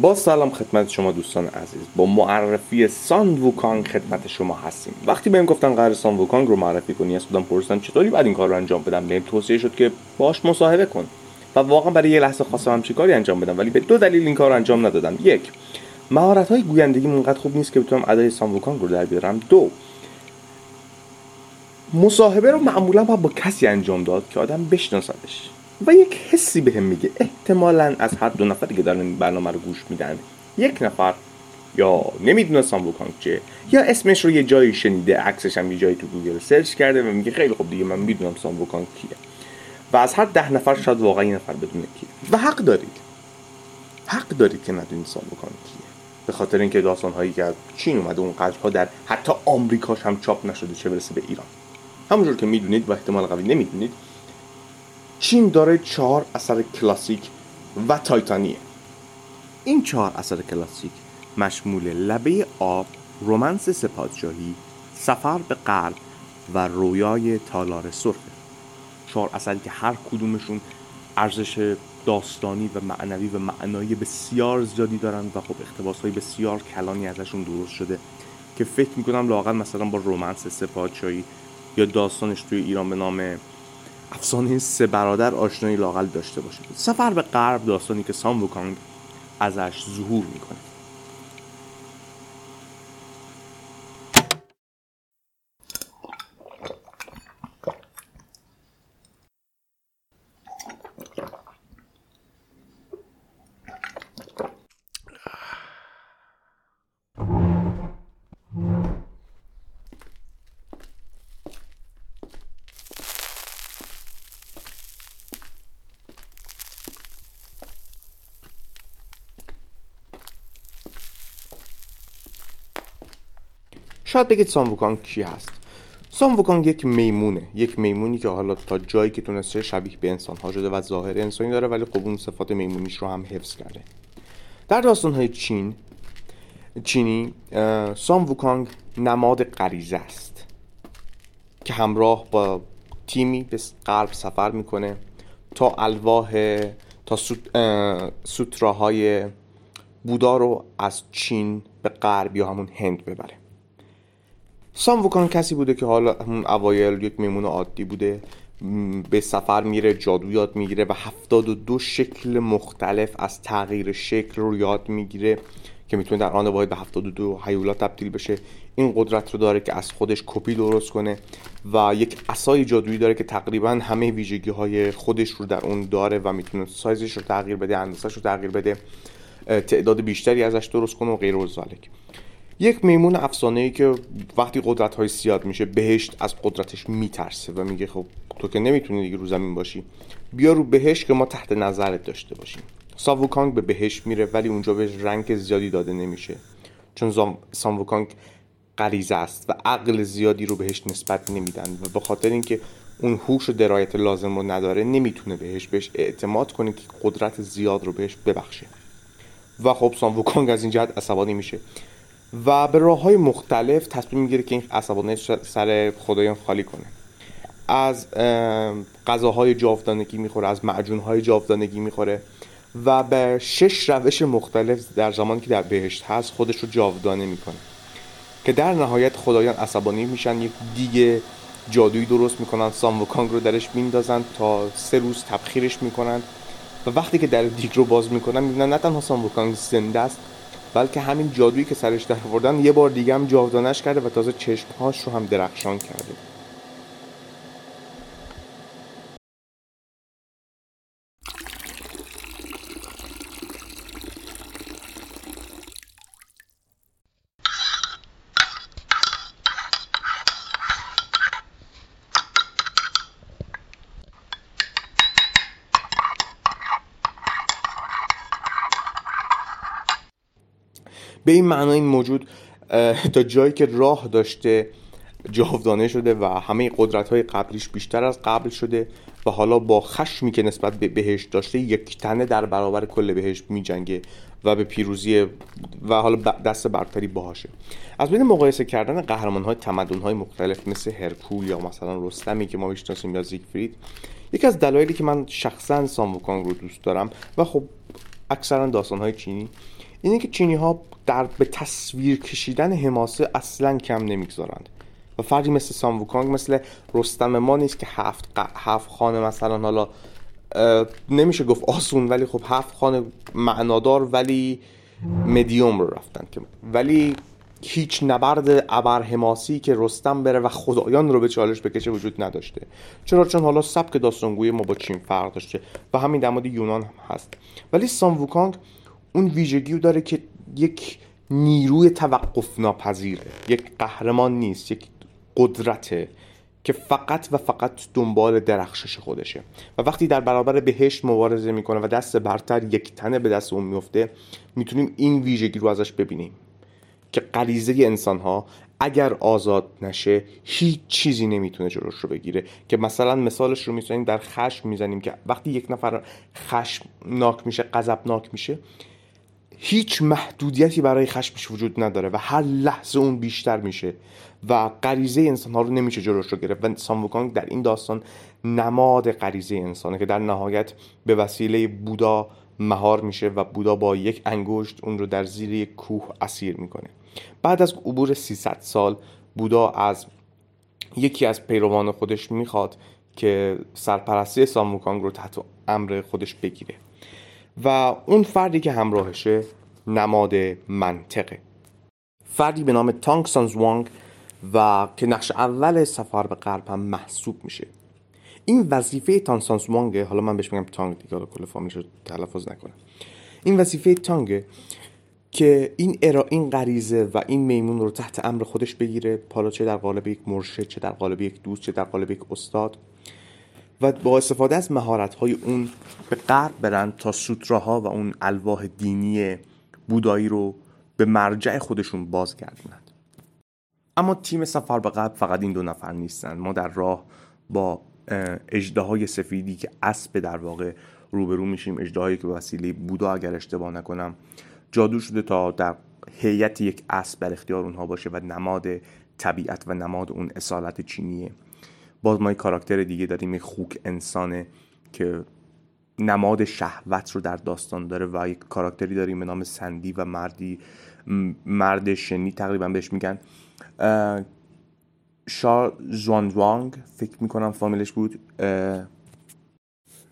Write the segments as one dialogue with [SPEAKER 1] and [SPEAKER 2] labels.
[SPEAKER 1] با سلام خدمت شما دوستان عزیز. با معرفی سان ووکانگ خدمت شما هستیم. وقتی بهم گفتن قرار سان ووکانگ رو معرفی کنی از خودم پرسیدم چطوری بعد این کار رو انجام بدم؟ بهم توصیه شد که باش مصاحبه کن. و واقعا برای یه لحظه خواستم همچین کاری انجام بدم ولی به دو دلیل این کار رو انجام ندادم. یک مهارت های گویندگی اونقدر خوب نیست که بتونم ادای سان ووکانگ رو در بیارم. دو مصاحبه رو معمولا باید با کسی انجام داد که آدم بشناسدش. و یک حسی بهم میگه. احتمالا از هر دو نفری که دارن برنامه رو گوش میدن یک نفر یا نمی‌دونه سان ووکانگ چیه یا اسمش رو یه جایی شنیده عکسش هم یه جایی تو گوگل سرچ کرده و میگه خیلی خوب دیگه من می‌دونم سان ووکانگ کیه و از هر ده نفر شاید واقعا یه نفر بدونه کیه. و حق دارید. حق دارید که ندونید سان ووکانگ کیه به خاطر اینکه داستان هایی که از چین اومده اون ها در حتی آمریکاش هم چاپ نشده چه برسه به ایران. همونجور که می‌دونید و احتمال قوی نمی‌دونید چین داره چهار اثر کلاسیک و تایتانیه. این چهار اثر کلاسیک مشمول لبه آب رومنس سپادشاهی سفر به غرب و رویای تالار سرخه چهار اثری که هر کدومشون ارزش داستانی و معنوی و معنایی بسیار زیادی دارن و خب اقتباس های بسیار کلانی ازشون درست شده که فکر می‌کنم لاقل مثلا با رومنس سپادشاهی یا داستانش توی ایران به نام افسانه سه برادر آشنایی لاقل داشته باشید. سفر به غرب داستانی که سام ازش ظهور می‌کنه. شاید بگید ساموکانگ کی هست؟ ساموکانگ یک میمونه یک میمونی که حالا تا جایی که تونسته شبیه به انسان ها شده و ظاهر انسانی داره ولی خب صفات میمونیش رو هم حفظ کرده. در داستان های چین چینی سام ووکانگ نماد غریزه است که همراه با تیمی به غرب سفر می‌کنه تا الواح تا سوتراهای بودا رو از چین به غرب یا همون هند ببره. سام ووکان کسی بوده که حالا اوایل یک میمون عادی بوده به سفر میره جادو یاد می‌گیره و هفتاد و دو شکل مختلف از تغییر شکل رو یاد می‌گیره که می‌تونه در آن واحد به 72 هیولا تبدیل بشه. این قدرت رو داره که از خودش کپی درست کنه و یک اسای جادویی داره که تقریبا همه ویژگی های خودش رو در اون داره و می‌تونه سایزش رو تغییر بده اندازش رو تغییر بده. تعداد بیشتری ازش درست کنه و غیر و یک میمون افسانه ای که وقتی قدرت های زیاد میشه بهشت از قدرتش میترسه و میگه خب تو که نمی‌تونی دیگه رو زمین باشی بیا رو بهشت که ما تحت نظرت داشته باشیم. ساووکانگ به بهشت میره ولی اونجا بهش رنگ زیادی داده نمیشه. چون ساووکانگ غریزه است و عقل زیادی رو بهش نسبت نمیدن و به خاطر اینکه اون هوش و درایت لازم رو نداره نمی‌تونه بهش بهش اعتماد کنه که قدرت زیاد رو بهش ببخشه. و خب سام از این جهت عصبانی میشه. و به راه های مختلف تصمیم می‌گیره که این عصبانه سر خدایان خالی کنه. از غذاهای جاودانگی می‌خوره از معجونهای جاودانگی می‌خوره و به شش روش مختلف در زمانی که در بهشت هست خودش رو جاودانه می‌کنه که در نهایت خدایان عصبانی میشن یک دیگه جادویی درست می‌کنن سام و کانگ رو درش میندازن تا سه روز تبخیرش می‌کنن و وقتی که در دیگ رو باز می‌کنن می‌بینن نه تنها سام و زنده است بلکه همین جادویی که سرش در آوردن یه بار دیگه هم جاودانش کرده و تازه چشمهاش رو هم درخشان کرده. به این معنای این موجود تا جایی که راه داشته جاودانه شده و همه قدرت های قبلیش بیشتر از قبل شده و حالا با خشمی که نسبت به بهش داشته یک تنه در برابر کل بهش می جنگه و به پیروزی و حالا دست برتری باهاشه. از بین مقایسه کردن قهرمان های تمدن های مختلف مثل هرکول یا مثلا رستمی که ما می‌شناسیم یا زیگفرید یکی از دلایلی که من شخصا ساموکانگ رو دوست دارم و خب اکثرا داستان های چینی اینه که چینی ها در به تصویر کشیدن حماسه اصلا کم نمی‌گذارند. و فردی مثل ساموکانگ مثل رستم ما نیست که هفت, هفت خانه مثلا حالا نمیشه گفت آسون ولی خب هفت خانه معنادار ولی مدیوم رو رفتن که ولی هیچ نبرد ابرحماسی که رستم بره و خدایان رو به چالش بکشه وجود نداشته. چرا؟ چون حالا سبک داستانگوی ما با چین فرق داشته. و همین در یونان هم هست. ولی سام ووکانگ اون ویژگی رو داره که یک نیروی توقف ناپذیره یک قهرمان نیست یک قدرته که فقط و فقط دنبال درخشش خودشه. و وقتی در برابر بهشت مبارزه می‌کنه و دست برتر یک تنه به دست اون میفته می‌تونیم این ویژگی رو ازش ببینیم که غریزه انسان ها اگر آزاد نشه هیچ چیزی نمی‌تونه جلوش رو بگیره. که مثلا مثالش رو می‌تونیم در خشم می‌زنیم که وقتی یک نفر خشمناک میشه غضبناک میشه هیچ محدودیتی برای خشمش وجود نداره و هر لحظه اون بیشتر میشه و غریزه انسان ها رو نمیشه جلوش رو گرفت. و ساموکانگ در این داستان نماد غریزه انسانه که در نهایت به وسیله بودا مهار میشه و بودا با یک انگشت اون رو در زیر یک کوه اسیر می‌کنه. بعد از عبور 300 سال بودا از یکی از پیروان خودش می‌خواد که سرپرستی ساموکانگ رو تحت امر خودش بگیره. و اون فردی که همراهشه نماد منطقه. فردی به نام تانگ سانز وانگ و که نقش اول سفر به غرب هم محسوب میشه. این وظیفه تانسانس وانگه حالا من بهش میگم تانگ دیگه حالا کل فامیلش رو تلفظ نکنم. این وظیفه تانگه که این ارا این غریزه و این میمون رو تحت امر خودش بگیره حالا چه در قالب یک مرشد چه در قالب یک دوست چه در قالب یک استاد. و با استفاده از مهارت های اون به غرب برن تا سوتراها و اون الواح دینی بودایی رو به مرجع خودشون بازگردونند اما تیم سفر به غرب فقط این دو نفر نیستن. ما در راه با های سفیدی که اسب در واقع روبرو میشیم اجدهایی که وسیله بودا اگر اشتباه نکنم جادو شده تا در هیئت یک اسب در اختیار اونها باشه و نماد طبیعت و نماد اون اصالت چینیه باز ما یک کاراکتر دیگه داریم یک خوک انسانه که نماد شهوت رو در داستان داره و یک کاراکتری داریم به نام سندی و مردی مرد شنی تقریبا بهش میگن. شا وانگ فکر می‌کنم فامیلش بود.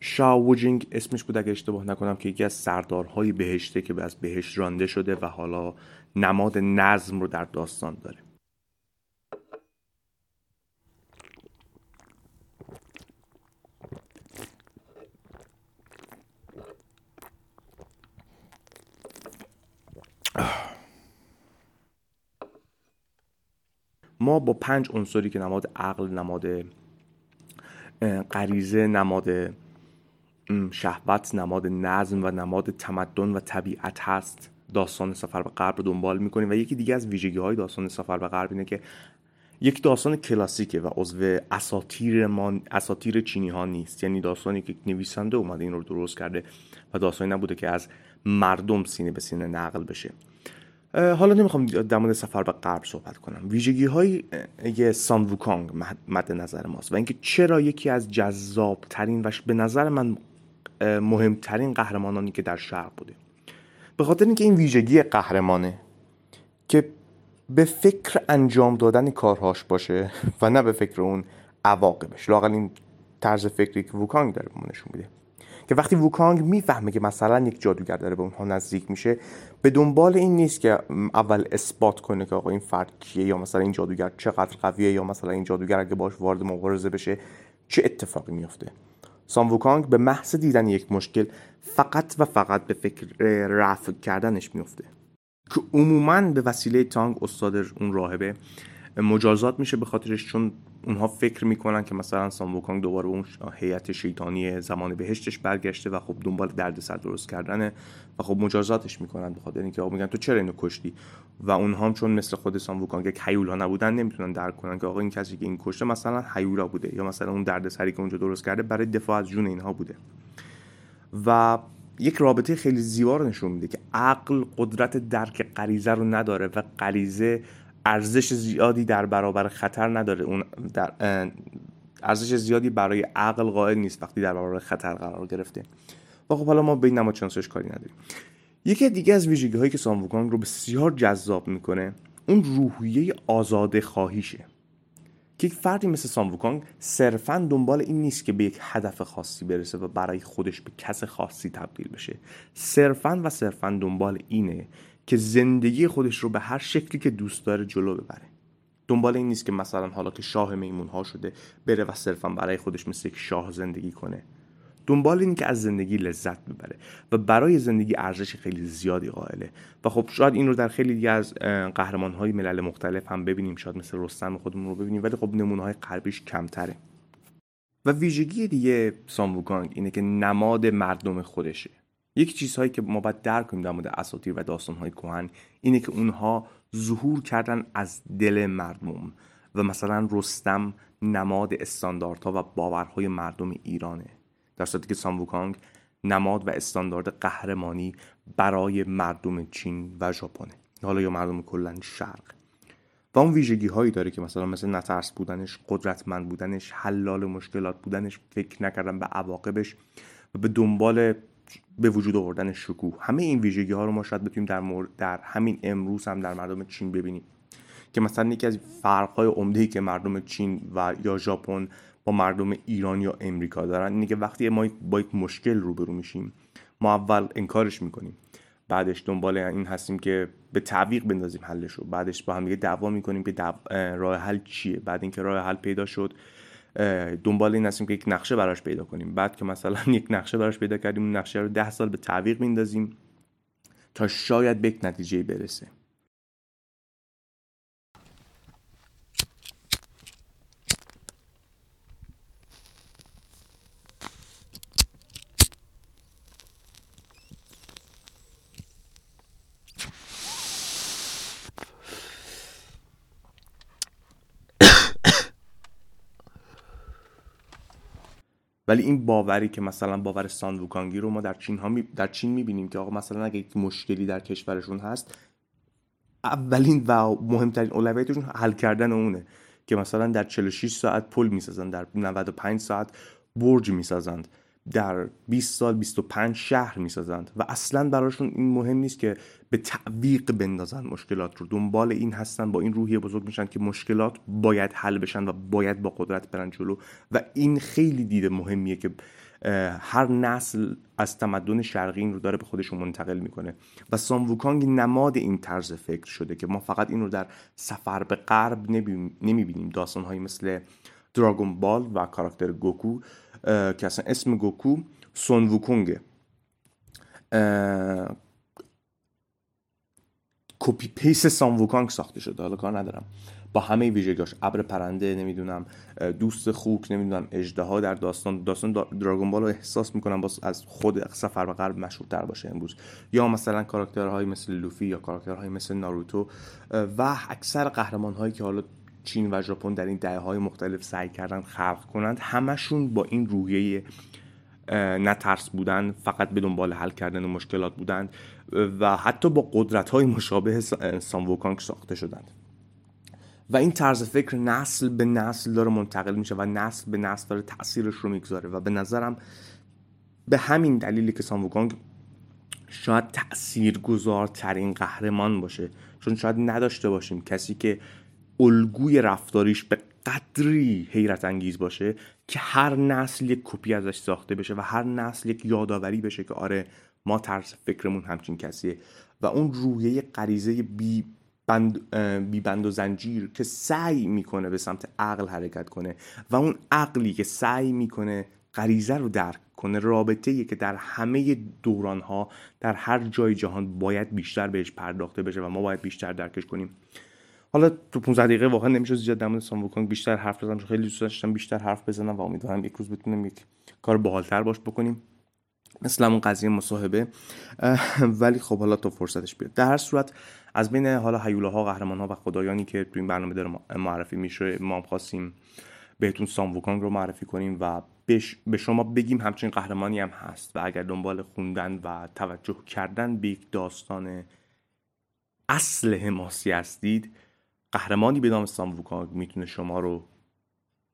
[SPEAKER 1] شا ووجینگ اسمش بود اگه اشتباه نکنم که یکی از سردارهای بهشته که از بهشت رانده شده و حالا نماد نظم رو در داستان داره. ما با پنج عنصری که نماد عقل نماد غریزه نماد شهوت نماد نظم و نماد تمدن و طبیعت هست داستان سفر به غرب رو دنبال می‌کنیم و یکی دیگه از ویژگی های داستان سفر به غرب اینه که یک داستان کلاسیکه و عضو اساتیر ما اساتیر چینی ها نیست. یعنی داستانی که نویسنده اومده این رو درست کرده و داستانی نبوده که از مردم سینه به سینه نقل بشه. حالا نمی‌خوام در مورد سفر به غرب صحبت کنم. ویژگی های سان ووکانگ مد نظر ماست. و اینکه چرا یکی از جذاب ترین و به نظر من مهمترین قهرمانانی که در شرق بوده. به خاطر اینکه این ویژگی قهرمانه که به فکر انجام دادن کارهاش باشه و نه به فکر اون عواقبش. لاقل این طرز فکری که ووکانگ داره نشون میده. که وقتی ووکانگ می‌فهمه که مثلا یک جادوگر داره به اونها نزدیک میشه به دنبال این نیست که اول اثبات کنه که آقا این فرد کیه یا مثلا این جادوگر چقدر قویه یا مثلا این جادوگر اگه باش وارد مبارزه بشه چه اتفاقی میفته سام ووکانگ به محض دیدن یک مشکل فقط و فقط به فکر رفع کردنش میفته که عموما به وسیله تانگ استاد اون راهبه مجازات میشه به خاطرش چون اونها فکر می‌کنن که مثلا سام دوباره اون هیئت شیطانی زمان بهشتش برگشته و خب دنبال دردسر درست کردنه و خب مجازاتش می‌کنن به خاطر اینکه آقا میگن تو چرا اینو کشتی؟ و اونها هم چون مثل خود ووکانگ یک هیولا نبودن نمی‌تونن درک کنن که آقا این کسی که این کشته مثلا هیولا بوده یا مثلا اون دردسری که اونجا درست کرده برای دفاع از جون اینها بوده. و یک رابطه خیلی زیبا رو نشون میده که عقل قدرت درک غریزه رو نداره و غریزه ارزش زیادی در برابر خطر نداره. اون در ارزش زیادی برای عقل قائل نیست وقتی در برابر خطر قرار گرفته. و خب حالا ما به این نماد کاری نداریم. یکی دیگه از ویژگی هایی که ساموکانگ رو بسیار جذاب می‌کنه اون روحیه آزاده خواهیشه. که یک فردی مثل ساموکانگ صرفا دنبال این نیست که به یک هدف خاصی برسه و برای خودش به کس خاصی تبدیل بشه. صرفا و صرفا دنبال اینه که زندگی خودش رو به هر شکلی که دوست داره جلو ببره. دنبال این نیست که مثلا حالا که شاه میمون ها شده بره و صرفا برای خودش مثل یک شاه زندگی کنه. دنبال این که از زندگی لذت ببره و برای زندگی ارزش خیلی زیادی قائله. و خب شاید این رو در خیلی دیگه از قهرمان های ملل مختلف هم ببینیم. شاید مثل رستم خودمون رو ببینیم. ولی خب نمونه های غربیش کمتره. و ویژگی دیگه ساموگانگ اینه که نماد مردم خودشه. یک چیزهایی که ما باید درک کنیم در مورد اساطیر و داستانهای کهن اینه که اونها ظهور کردن از دل مردم و مثلا رستم نماد استانداردها و باورهای مردم ایرانه. در صورتی که ساموکانگ نماد و استاندارد قهرمانی برای مردم چین و ژاپن حالا یا مردم کلا شرق. و اون ویژگی هایی داره که مثلا مثل نترس بودنش قدرتمند بودنش حلال مشکلات بودنش فکر نکردن به عواقبش و به دنبال به وجود آوردن شکوه. همه این ویژگی ها رو ما شاید بتونیم در, مورد در همین امروز هم در مردم چین ببینیم. که مثلا یکی از فرق های عمده که مردم چین و یا ژاپن با مردم ایران یا امریکا دارن اینه که وقتی ما با یک مشکل روبرو میشیم ما اول انکارش می‌کنیم. بعدش دنبال این هستیم که به تعویق بندازیم حلش رو بعدش با هم دیگه دعوا می‌کنیم که راه حل چیه. بعد اینکه راه حل پیدا شد دنبال این هستیم که یک نقشه براش پیدا کنیم. بعد که مثلا یک نقشه براش پیدا کردیم نقشه رو ده سال به تعویق میندازیم تا شاید به یک نتیجه برسه. ولی این باوری که مثلا باور سان ووکانگی رو ما در چین ها می... در چین می‌بینیم که آقا مثلا اگه یک مشکلی در کشورشون هست اولین و مهمترین اولویتشون حل کردن اونه که مثلا در 46 ساعت پل می‌سازن در 95 ساعت برج می‌سازند. در 20 سال 25 شهر می‌سازند و اصلا براشون این مهم نیست که به تعویق بندازن مشکلات رو. دنبال این هستن با این روحیه بزرگ میشن که مشکلات باید حل بشن و باید با قدرت برن جلو. و این خیلی ایده مهمیه که هر نسل از تمدن شرقی این رو داره به خودشون منتقل می‌کنه. و سان ووکانگ نماد این طرز فکر شده که ما فقط این رو در سفر به غرب نمی‌بینیم. داستانهایی مثل Dragon Ball و کاراکتر گوکو که اصلا اسم گوکو سون ووکونگه. copy paste سان ووکانگ ساخته شده. حالا کار ندارم. با همه ویژگیاش ابر پرنده نمی‌دونم دوست خوک نمی‌دونم ها در داستان. داستان دراگون بال احساس می‌کنم باز از خود سفر به غرب مشهورتر باشه امروز. یا مثلا کاراکترهایی مثل لوفی یا کاراکترهایی مثل ناروتو. و اکثر قهرمان هایی که حالا چین و ژاپن در این دهه های مختلف سعی کردن خلق کنند. همشون با این روحیه نترس بودن فقط به دنبال حل کردن مشکلات بودند و حتی با قدرت های مشابه سام ووکانگ ساخته شدند. و این طرز فکر نسل به نسل داره منتقل میشه و نسل به نسل داره تاثیرش رو می‌گذاره و به نظرم به همین دلیلی که سام ووکانگ شاید تأثیر گذارترین قهرمان باشه. چون شاید نداشته باشیم. کسی که الگوی رفتاریش به قدری حیرت انگیز باشه که هر نسل یک کپی ازش ساخته بشه و هر نسل یک یادآوری بشه که آره ما طرز فکرمون همچین کسیه. و اون رویه غریزه بی بند, بی بند و زنجیر که سعی می‌کنه به سمت عقل حرکت کنه و اون عقلی که سعی می‌کنه غریزه رو درک کنه رابطه که در همه دوران ها در هر جای جهان باید بیشتر بهش پرداخته بشه و ما باید بیشتر درکش کنیم. حالا تو 15 دقیقه واقعا نمیشه زیاد در مورد سام بیشتر حرف بزنم خیلی دوست داشتم بیشتر حرف بزنم و امیدوارم یک روز بتونیم یک کار باحالتر باش بکنیم. مثل اون قضیه مصاحبه. ولی خب حالا تو فرصتش بیاد. در هر صورت از بین حالا هیوله ها قهرمان ها و خدایانی که تو این برنامه داره معرفی میشه ما خواستیم بهتون سام رو معرفی کنیم و به شما بگیم همچنین قهرمانی هم هست و اگر دنبال خوندن و توجه کردن به یک داستان اصل حماسی هستید قهرمانی به نام سام ووکانگ می‌تونه شما رو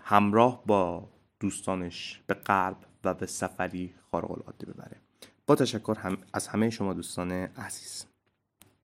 [SPEAKER 1] همراه با دوستانش به غرب و به سفری خارق العاده ببره. با تشکر هم از همه شما دوستان عزیز.